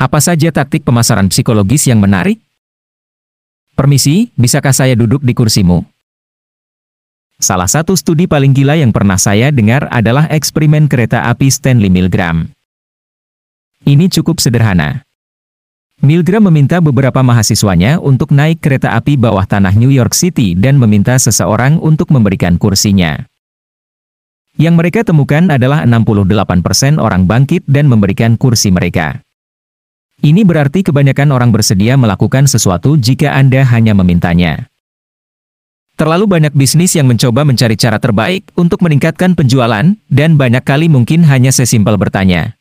Apa saja taktik pemasaran psikologis yang menarik? Permisi, bisakah saya duduk di kursimu? Salah satu studi paling gila yang pernah saya dengar adalah eksperimen kereta api Stanley Milgram. Ini cukup sederhana. Milgram meminta beberapa mahasiswanya untuk naik kereta api bawah tanah New York City dan meminta seseorang untuk memberikan kursinya. Yang mereka temukan adalah 68% orang bangkit dan memberikan kursi mereka. Ini berarti kebanyakan orang bersedia melakukan sesuatu jika Anda hanya memintanya. Terlalu banyak bisnis yang mencoba mencari cara terbaik untuk meningkatkan penjualan, dan banyak kali mungkin hanya sesimpel bertanya,